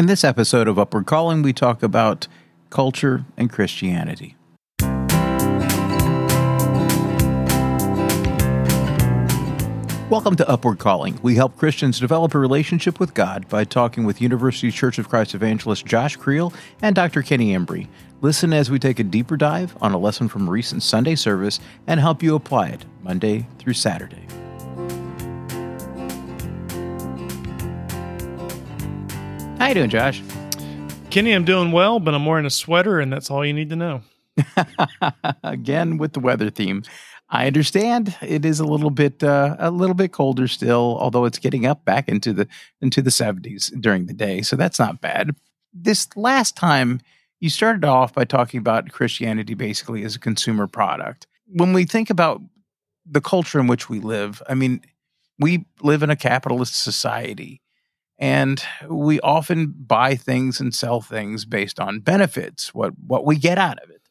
In this episode of Upward Calling, we talk about culture and Christianity. Welcome to Upward Calling. We help Christians develop a relationship with God by talking with University Church of Christ evangelist Josh Creel and Dr. Kenny Embry. Listen as we take a deeper dive on a lesson from recent Sunday service and help you apply it Monday through Saturday. How you doing, Josh? Kenny, I'm doing well, but I'm wearing a sweater, and that's all you need to know. Again, with the weather theme, I understand it is a little bit uh, a little bit colder still, although it's getting up back into the into the 70s during the day, so that's not bad. This last time, you started off by talking about Christianity basically as a consumer product. When we think about the culture in which we live, I mean, we live in a capitalist society and we often buy things and sell things based on benefits what what we get out of it.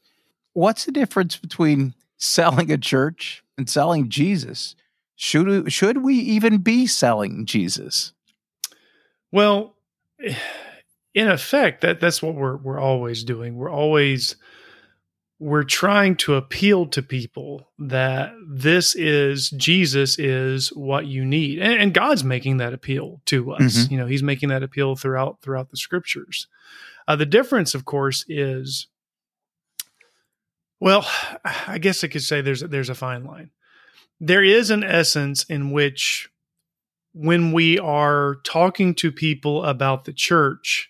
What's the difference between selling a church and selling jesus? Should we, should we even be selling jesus? Well in effect that that's what we're we're always doing. We're always we're trying to appeal to people that this is Jesus is what you need, and, and God's making that appeal to us. Mm-hmm. You know, He's making that appeal throughout throughout the Scriptures. Uh, the difference, of course, is well, I guess I could say there's there's a fine line. There is an essence in which, when we are talking to people about the church,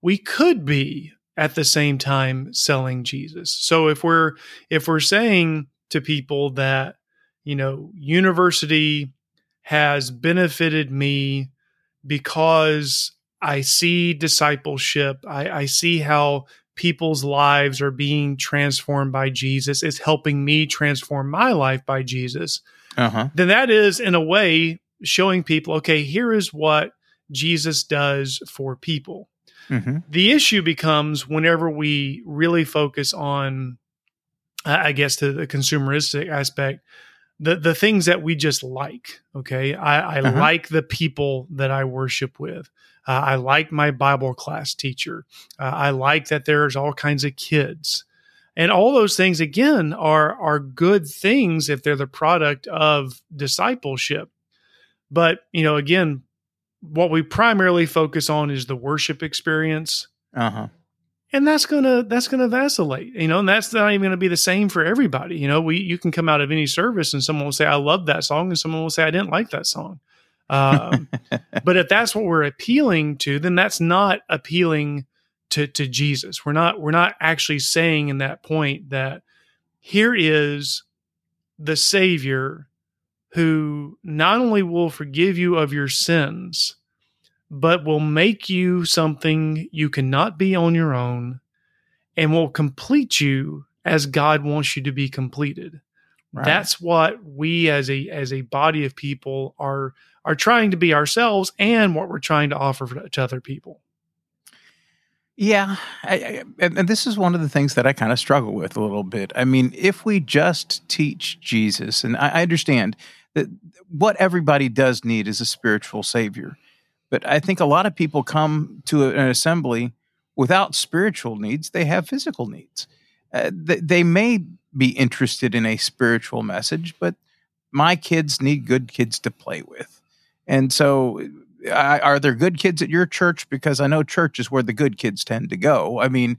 we could be at the same time selling Jesus. So if we're if we're saying to people that you know university has benefited me because I see discipleship, I, I see how people's lives are being transformed by Jesus. It's helping me transform my life by Jesus. Uh-huh. Then that is, in a way, showing people, okay, here is what Jesus does for people. Mm-hmm. The issue becomes whenever we really focus on, I guess, to the consumeristic aspect, the the things that we just like. Okay, I, I uh-huh. like the people that I worship with. Uh, I like my Bible class teacher. Uh, I like that there's all kinds of kids, and all those things again are are good things if they're the product of discipleship. But you know, again, what we primarily focus on is the worship experience. Uh-huh. And that's gonna that's gonna vacillate, you know, and that's not even gonna be the same for everybody. You know, we you can come out of any service and someone will say, I love that song, and someone will say, I didn't like that song. Um, but if that's what we're appealing to, then that's not appealing to to Jesus. We're not we're not actually saying in that point that here is the Savior who not only will forgive you of your sins, but will make you something you cannot be on your own and will complete you as God wants you to be completed. Right. That's what we as a as a body of people are are trying to be ourselves and what we're trying to offer to other people. Yeah, I, I, and this is one of the things that I kind of struggle with a little bit. I mean, if we just teach Jesus, and I, I understand that what everybody does need is a spiritual savior. But I think a lot of people come to an assembly without spiritual needs, they have physical needs. Uh, they, they may be interested in a spiritual message, but my kids need good kids to play with. And so, are there good kids at your church? Because I know church is where the good kids tend to go. I mean,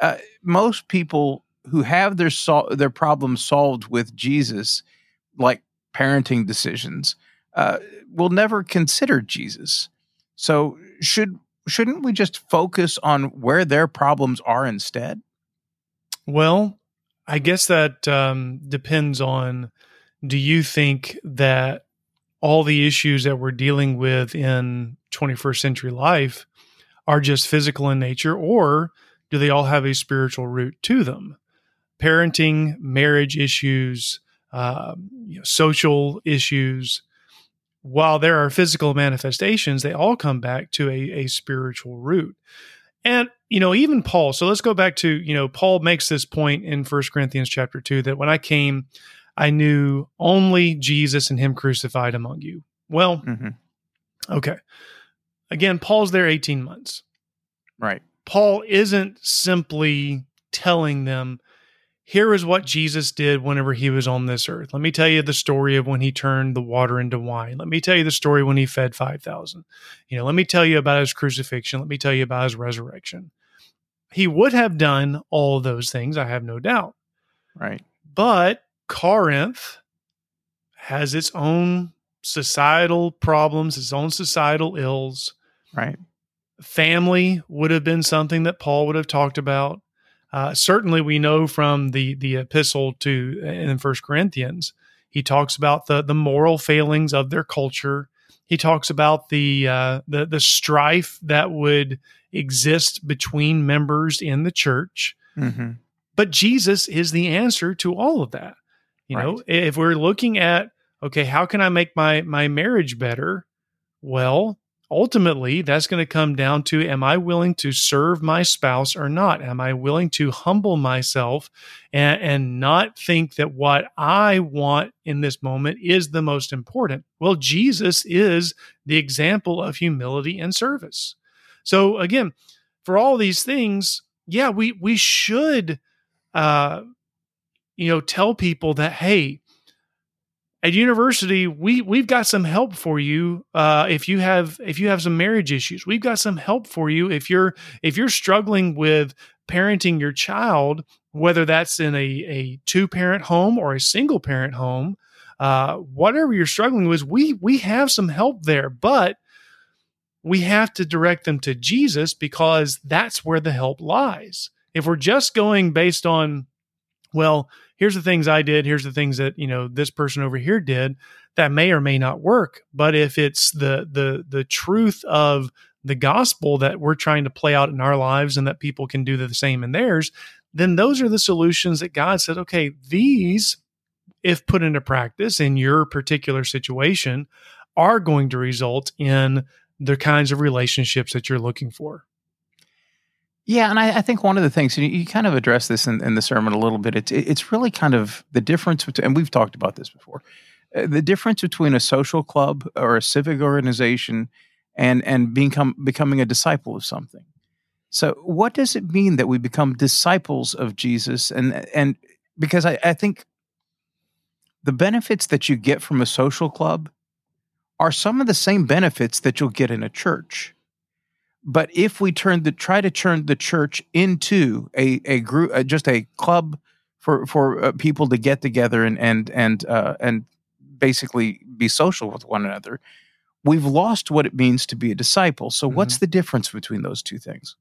uh, most people who have their sol- their problems solved with Jesus, like parenting decisions, uh, will never consider Jesus. So should shouldn't we just focus on where their problems are instead? Well, I guess that um, depends on. Do you think that all the issues that we're dealing with in 21st century life are just physical in nature, or do they all have a spiritual root to them? Parenting, marriage issues, uh, you know, social issues, while there are physical manifestations, they all come back to a, a spiritual root. And, you know, even Paul, so let's go back to, you know, Paul makes this point in First Corinthians chapter 2 that when I came, I knew only Jesus and him crucified among you. Well, mm-hmm. okay. Again, Paul's there 18 months. Right. Paul isn't simply telling them, here is what Jesus did whenever he was on this earth. Let me tell you the story of when he turned the water into wine. Let me tell you the story when he fed 5,000. You know, let me tell you about his crucifixion. Let me tell you about his resurrection. He would have done all those things, I have no doubt. Right. But Corinth has its own societal problems, its own societal ills. Right. Family would have been something that Paul would have talked about. Uh, certainly, we know from the the epistle to in First Corinthians, he talks about the the moral failings of their culture. He talks about the uh, the the strife that would exist between members in the church. Mm-hmm. But Jesus is the answer to all of that. You know, if we're looking at okay, how can I make my my marriage better? Well, ultimately, that's going to come down to am I willing to serve my spouse or not? Am I willing to humble myself and, and not think that what I want in this moment is the most important? Well, Jesus is the example of humility and service. So again, for all these things, yeah, we we should uh you know tell people that hey at university we we've got some help for you uh, if you have if you have some marriage issues. We've got some help for you if you're if you're struggling with parenting your child whether that's in a, a two parent home or a single parent home uh, whatever you're struggling with we we have some help there but we have to direct them to jesus because that's where the help lies. If we're just going based on well here's the things i did here's the things that you know this person over here did that may or may not work. But if it's the the the truth of the gospel that we're trying to play out in our lives and that people can do the same in theirs then those are the solutions that god said okay these if put into practice in your particular situation are going to result in the kinds of relationships that you're looking for Yeah, and I, I think one of the things, you, you kind of address this in, in the sermon a little bit. It's it's really kind of the difference between, and we've talked about this before, uh, the difference between a social club or a civic organization and and become becoming a disciple of something. So, what does it mean that we become disciples of Jesus? And and because I, I think the benefits that you get from a social club are some of the same benefits that you'll get in a church. But if we turn the try to turn the church into a a group, uh, just a club for for uh, people to get together and and and uh, and basically be social with one another, we've lost what it means to be a disciple. So, what's the difference between those two things?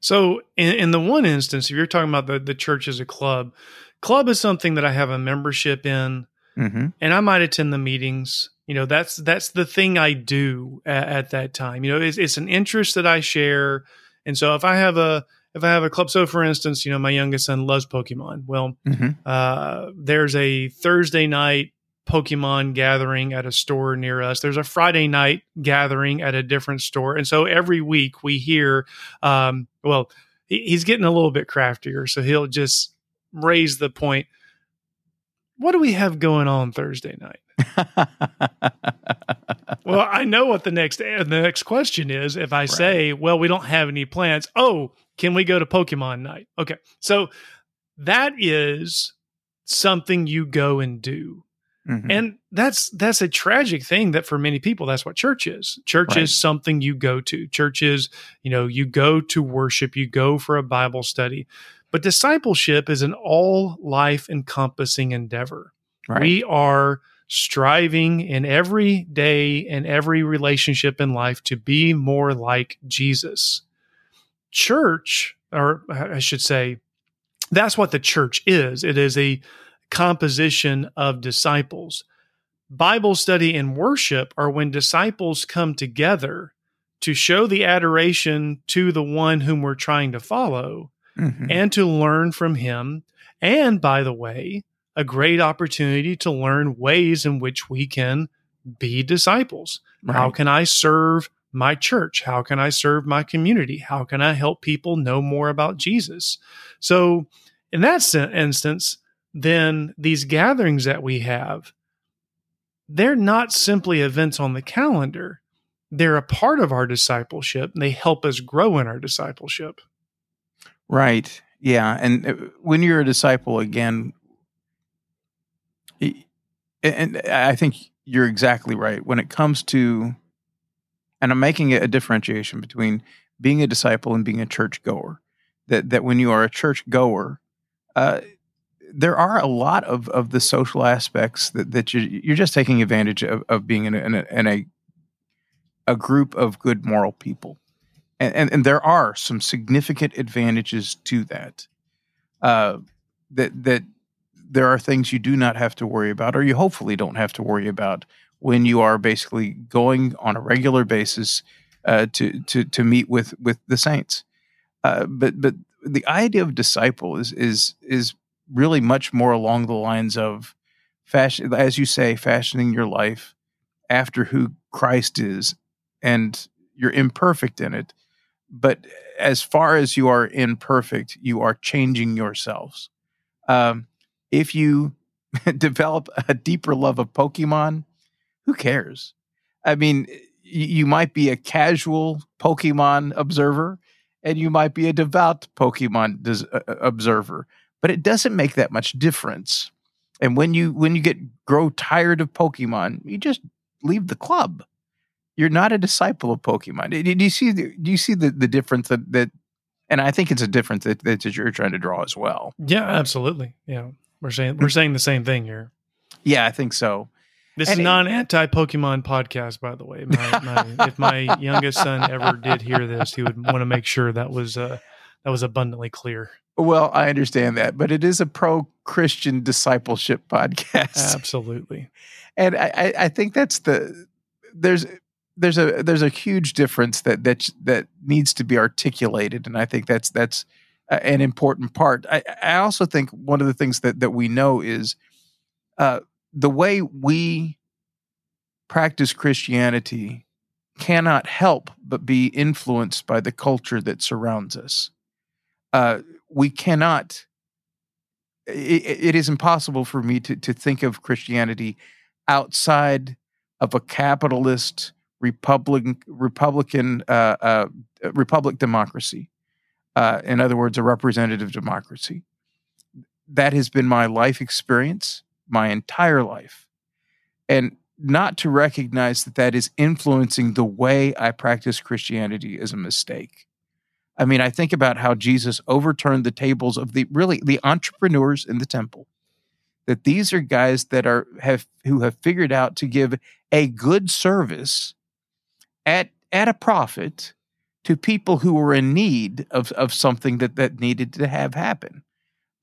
So, in, in the one instance, if you're talking about the, the church as a club, club is something that I have a membership in, Mm-hmm. and I might attend the meetings. You know, that's that's the thing I do at, at that time. You know, it's, it's an interest that I share, and so if I have a if I have a club, so for instance, you know, my youngest son loves Pokemon. Well, Mm-hmm. uh, there's a Thursday night Pokemon gathering at a store near us. There's a Friday night gathering at a different store. And so every week we hear, um, well, he's getting a little bit craftier. So he'll just raise the point. What do we have going on Thursday night? Well, I know what the next the next question is. If I say, "Well, we don't have any plans," oh, can we go to Pokemon night? Okay, so that is something you go and do, Mhm. and that's that's a tragic thing that for many people that's what church is. Church Right. is something you go to. Church is you know you go to worship, you go for a Bible study, but discipleship is an all life encompassing endeavor. right. We are striving in every day and every relationship in life to be more like Jesus. Church, or I should say, that's what the church is. It is a composition of disciples. Bible study and worship are when disciples come together to show the adoration to the one whom we're trying to follow Mhm. and to learn from him. And by the way, a great opportunity to learn ways in which we can be disciples. How can I serve my church? How can I serve my community? How can I help people know more about Jesus? So, in that instance, then these gatherings that we have, they're not simply events on the calendar. they're a part of our discipleship and they help us grow in our discipleship. Right. Yeah. And uh, when you're a disciple, again, and I think you're exactly right. When it comes to, and I'm making it a differentiation between being a disciple and being a church goer, that, that when you are a church goer, uh, there are a lot of, of the social aspects that, that you, you're just taking advantage of, of being in a, in a, in a a group of good moral people. And, and, and there are some significant advantages to that. Uh, that that there are things you do not have to worry about, or you hopefully don't have to worry about when you are basically going on a regular basis uh, to to to meet with with the saints. Uh, but but the idea of disciple is is is really much more along the lines of fashion, as you say, fashioning your life after who Christ is and you're imperfect in it. But as far as you are imperfect, you are changing yourselves. Um, if you develop a deeper love of Pokemon, who cares? I mean, you might be a casual Pokemon observer and you might be a devout Pokemon des- uh, uh, observer, but it doesn't make that much difference. And when you when you get grow tired of Pokemon, you just leave the club you're not a disciple of Pokemon. Do you see? The, do you see the, the difference that, that? And I think it's a difference that, that you're trying to draw as well. Yeah, absolutely. Yeah, we're saying we're saying the same thing here. Yeah, I think so. This and is not an anti Pokemon podcast, by the way. My, my, if my youngest son ever did hear this, he would want to make sure that was uh, that was abundantly clear. Well, I understand that, but it is a pro Christian discipleship podcast. Absolutely, and I, I think that's the there's there's a there's a huge difference that that that needs to be articulated, and I think that's that's an important part. I, I also think one of the things that that we know is uh, the way we practice Christianity cannot help but be influenced by the culture that surrounds us. Uh, we cannot. It, it is impossible for me to to think of Christianity outside of a capitalist Republican Republican uh, uh, republic democracy. Uh, in other words, a representative democracy. That has been my life experience, my entire life, and not to recognize that that is influencing the way I practice Christianity is a mistake. I mean, I think about how Jesus overturned the tables of the really the entrepreneurs in the temple. That these are guys that are have who have figured out to give a good service at at a profit to people who were in need of, of something that, that needed to have happen.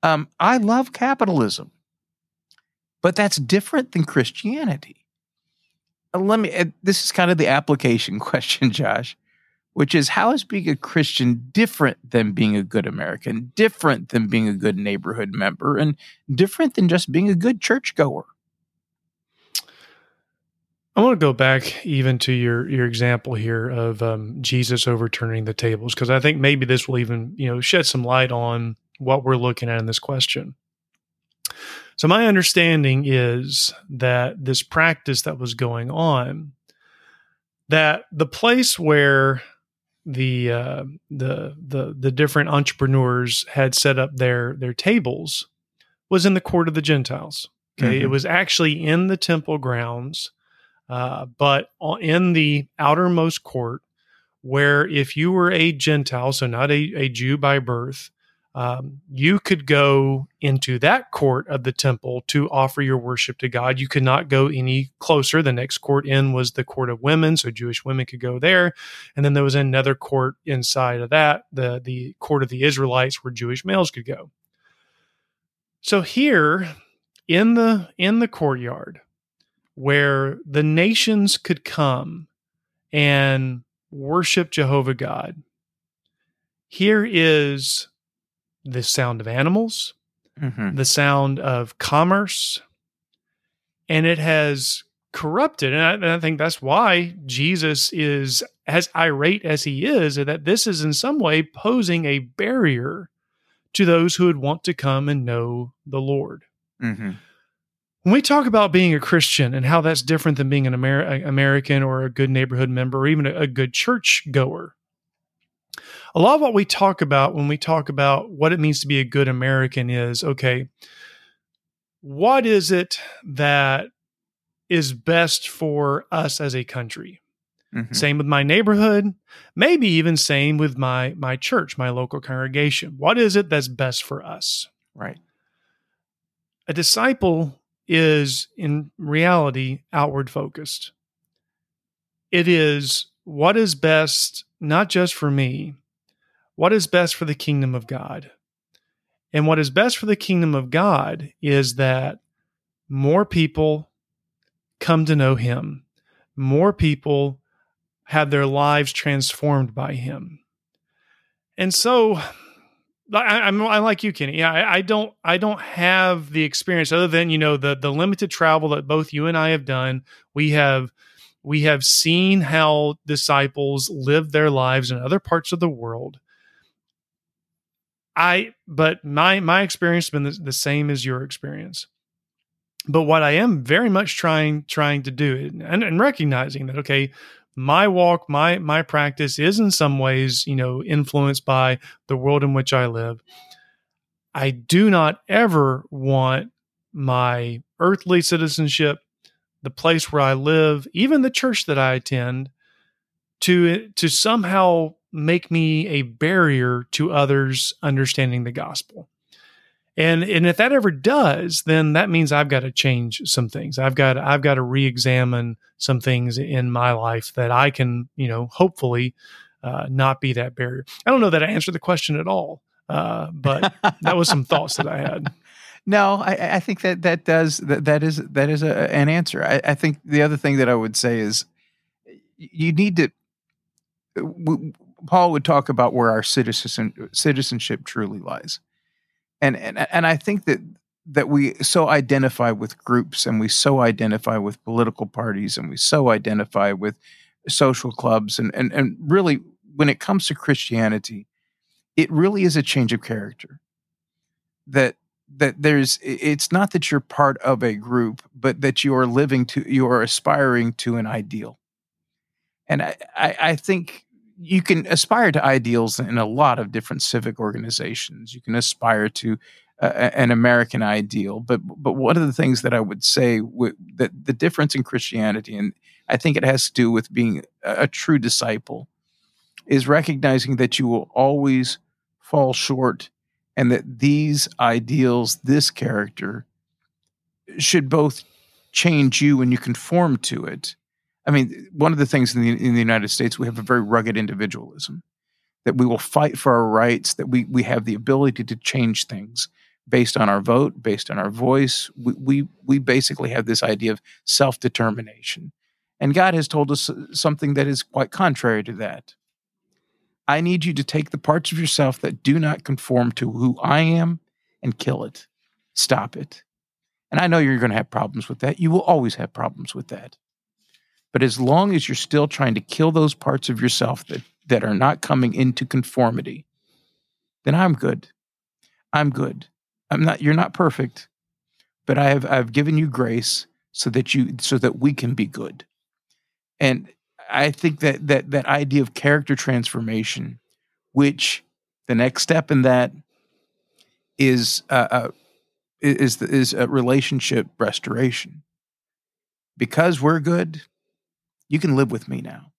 Um, I love capitalism, but that's different than Christianity. Uh, let me, uh, this is kind of the application question, Josh, which is how is being a Christian different than being a good American, different than being a good neighborhood member, and different than just being a good churchgoer? I want to go back even to your your example here of um, Jesus overturning the tables because I think maybe this will even you know shed some light on what we're looking at in this question. So my understanding is that this practice that was going on, that the place where the uh, the the the different entrepreneurs had set up their their tables was in the court of the Gentiles. Okay, mm-hmm. it was actually in the temple grounds uh, but in the outermost court, where if you were a Gentile, so not a, a Jew by birth, um, you could go into that court of the temple to offer your worship to God. You could not go any closer. The next court in was the court of women, so Jewish women could go there. And then there was another court inside of that, the, the court of the Israelites, where Jewish males could go. So here in the in the courtyard, where the nations could come and worship Jehovah God. Here is the sound of animals, mm-hmm. the sound of commerce, and it has corrupted. And I, and I, think that's why Jesus is as irate as he is, that this is in some way posing a barrier to those who would want to come and know the Lord. Mm-hmm when we talk about being a Christian and how that's different than being an Amer- American or a good neighborhood member or even a, a good church goer, a lot of what we talk about when we talk about what it means to be a good American is okay, what is it that is best for us as a country? Mm-hmm. Same with my neighborhood, maybe even same with my my church, my local congregation. What is it that's best for us? Right. A disciple is in reality outward focused. It is what is best not just for me, what is best for the kingdom of God. And what is best for the kingdom of God is that more people come to know him. More people have their lives transformed by him. And so I, am I like you, Kenny. Yeah, I, I, don't I don't have the experience other than you know the the limited travel that both you and I have done. We have we have seen how disciples live their lives in other parts of the world. I but my my experience has been the, the same as your experience. But what I am very much trying trying to do and, and recognizing that okay, my walk, my my practice is in some ways, you know, influenced by the world in which I live. I do not ever want my earthly citizenship, the place where I live, even the church that I attend, to to somehow make me a barrier to others understanding the gospel. And and if that ever does, then that means I've got to change some things. I've got I've got to re-examine some things in my life that I can, you know, hopefully uh, not be that barrier. I don't know that I answered the question at all, uh, but that was some thoughts that I had. No, I, I, think that that does that, that is that is a, an answer. I, I, think the other thing that I would say is you need to. Paul would talk about where our citizen, citizenship truly lies and and and I think that that we so identify with groups and we so identify with political parties and we so identify with social clubs and and and really when it comes to Christianity, it really is a change of character. That that there's it's not that you're part of a group, but that you are living to you are aspiring to an ideal. And I, I, I think you can aspire to ideals in a lot of different civic organizations. You can aspire to uh, an American ideal, but but one of the things that I would say w- that the difference in Christianity, and I think it has to do with being a, a true disciple, is recognizing that you will always fall short, and that these ideals, this character, should both change you and you conform to it, I mean, one of the things in the, in the United States, we have a very rugged individualism that we will fight for our rights, that we, we have the ability to change things based on our vote, based on our voice. We, we, we basically have this idea of self determination. And God has told us uh, something that is quite contrary to that. I need you to take the parts of yourself that do not conform to who I am and kill it. Stop it. And I know you're going to have problems with that. You will always have problems with that. But as long as you're still trying to kill those parts of yourself that, that are not coming into conformity, then I'm good. I'm good. I'm not you're not perfect, but I have I've given you grace so that you so that we can be good. And I think that that that idea of character transformation, which the next step in that is uh, uh is is a relationship restoration. Because we're good, you can live with me now.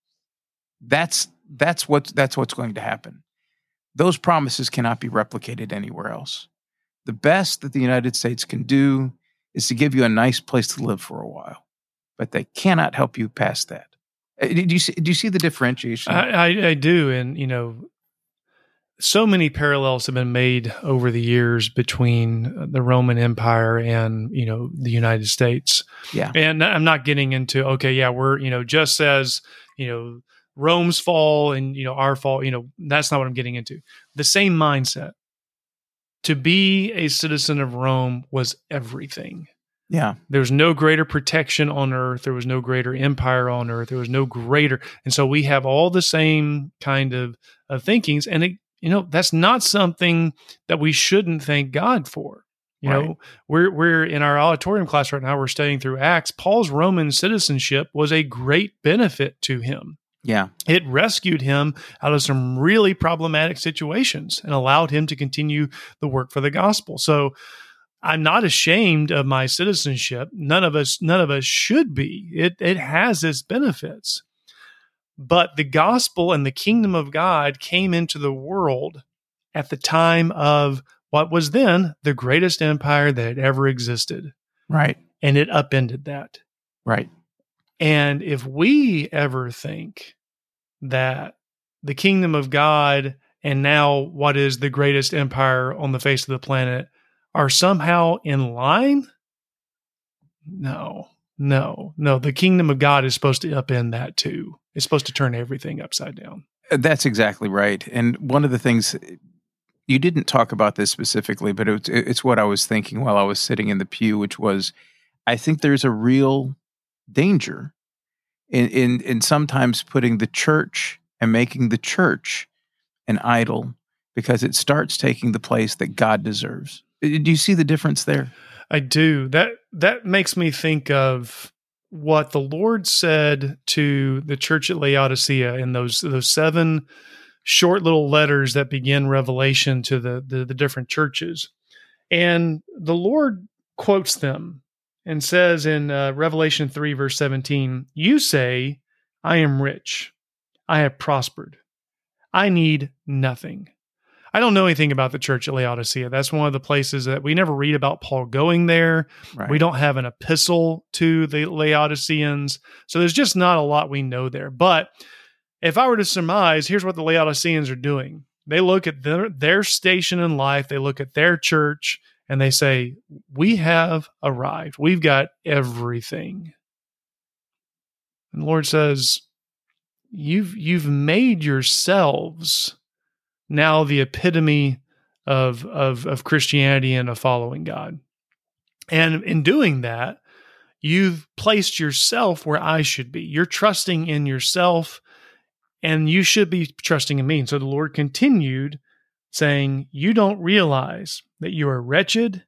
That's that's what that's what's going to happen. Those promises cannot be replicated anywhere else. The best that the United States can do is to give you a nice place to live for a while, but they cannot help you past that. Uh, do you see, do you see the differentiation? I, I, I do, and you know, so many parallels have been made over the years between the Roman Empire and you know the United States. Yeah, and I'm not getting into okay, yeah, we're you know just as you know Rome's fall and you know our fall. You know that's not what I'm getting into. The same mindset. To be a citizen of Rome was everything. Yeah. There was no greater protection on earth. There was no greater empire on earth. There was no greater. And so we have all the same kind of, of thinkings. And it, you know, that's not something that we shouldn't thank God for. You Right. know, we're we're in our auditorium class right now. We're studying through Acts. Paul's Roman citizenship was a great benefit to him. Yeah. It rescued him out of some really problematic situations and allowed him to continue the work for the gospel. So I'm not ashamed of my citizenship. None of us none of us should be. It it has its benefits. But the gospel and the kingdom of God came into the world at the time of what was then the greatest empire that had ever existed. Right. And it upended that. Right. And if we ever think that the kingdom of God and now what is the greatest empire on the face of the planet are somehow in line, no, no, no. The kingdom of God is supposed to upend that too. It's supposed to turn everything upside down. Uh, That's exactly right. And one of the things you didn't talk about this specifically, but it's, it's what I was thinking while I was sitting in the pew, which was I think there's a real danger in, in, in sometimes putting the church and making the church an idol because it starts taking the place that God deserves. Uh, Do you see the difference there? I do. That that makes me think of what the Lord said to the church at Laodicea in those those seven short little letters that begin Revelation to the the, the different churches, and the Lord quotes them and says in uh, Revelation three verse seventeen, "You say, I am rich, I have prospered, I need nothing." I don't know anything about the church at Laodicea. That's one of the places that we never read about Paul going there. Right. We don't have an epistle to the Laodiceans. So there's just not a lot we know there. But if I were to surmise, here's what the Laodiceans are doing. They look at their, their station in life, they look at their church, and they say, We have arrived. We've got everything. And the Lord says, You've you've made yourselves now the epitome of of of Christianity and of following God. And in doing that, you've placed yourself where I should be. You're trusting in yourself and you should be trusting in me. And so the Lord continued saying, You don't realize that you are wretched,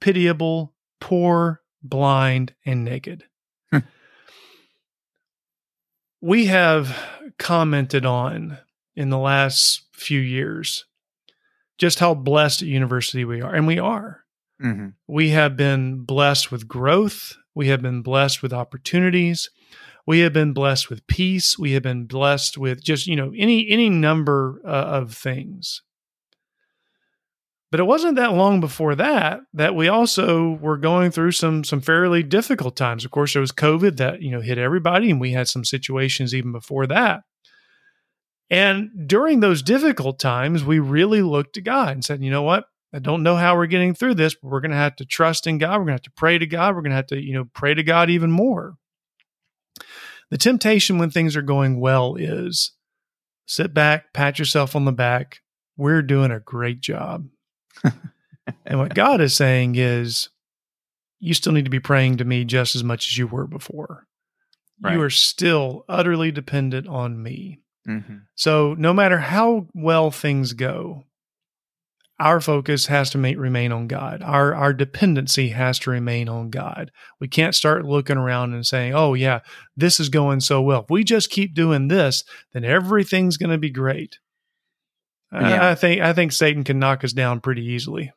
pitiable, poor, blind, and naked. Hmm. we have commented on in the last few years just how blessed at university we are. And we are. Mhm. We have been blessed with growth. We have been blessed with opportunities. We have been blessed with peace. We have been blessed with just, you know, any any number uh, of things. But it wasn't that long before that that we also were going through some some fairly difficult times. Of course, there was COVID that, you know, hit everybody and we had some situations even before that. And during those difficult times, we really looked to God and said, you know what? I don't know how we're getting through this, but we're going to have to trust in God. We're going to have to pray to God. We're going to have to, you know, pray to God even more. The temptation when things are going well is sit back, pat yourself on the back. We're doing a great job. and what God is saying is, you still need to be praying to me just as much as you were before. Right. You are still utterly dependent on me. Mhm. So no matter how well things go, our focus has to ma- remain on God. Our our dependency has to remain on God. We can't start looking around and saying, "Oh yeah, this is going so well. If we just keep doing this, then everything's going to be great." I- I think I think Satan can knock us down pretty easily.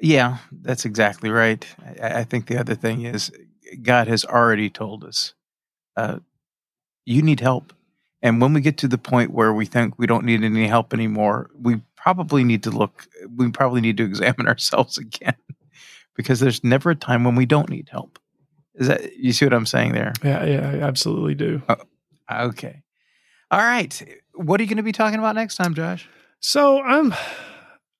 Yeah, that's exactly right. I, I think the other thing is God has already told us uh, you need help. And when we get to the point where we think we don't need any help anymore, we probably need to look, we probably need to examine ourselves again because there's never a time when we don't need help. Is that, you see what I'm saying there? Yeah, yeah, I absolutely do. Oh, okay. All right. What are you going to be talking about next time, Josh? So I'm,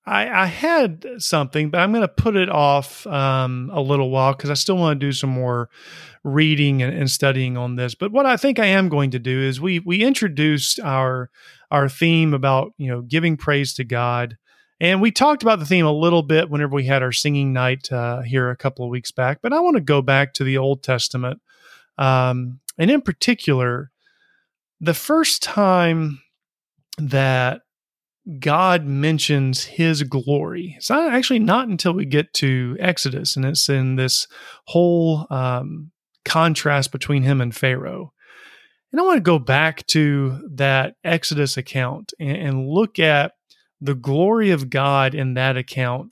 I, I had something, but I'm going to put it off um, a little while because I still want to do some more reading and, and studying on this. But what I think I am going to do is we we introduced our our theme about you know giving praise to God, and we talked about the theme a little bit whenever we had our singing night uh, here a couple of weeks back. But I want to go back to the Old Testament, um, and in particular, the first time that God mentions his glory. It's not actually not until we get to Exodus, and it's in this whole um, contrast between him and Pharaoh. And I want to go back to that Exodus account and, and look at the glory of God in that account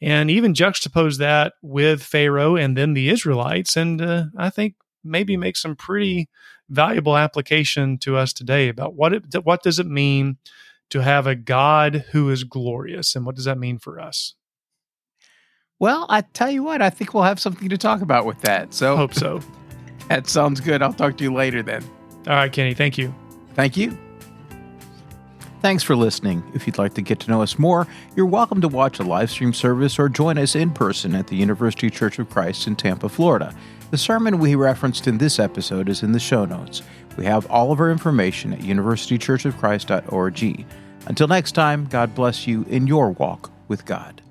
and even juxtapose that with Pharaoh and then the Israelites. And uh, I think maybe make some pretty valuable application to us today about what it, what does it mean to have a God who is glorious, and what does that mean for us? Well, I tell you what, I think we'll have something to talk about with that. So hope so. that sounds good. I'll talk to you later then. All right, Kenny. Thank you. Thank you. Thanks for listening. If you'd like to get to know us more, you're welcome to watch a live stream service or join us in person at the University Church of Christ in Tampa, Florida. The sermon we referenced in this episode is in the show notes. We have all of our information at universitychurchofchrist.org. Until next time, God bless you in your walk with God.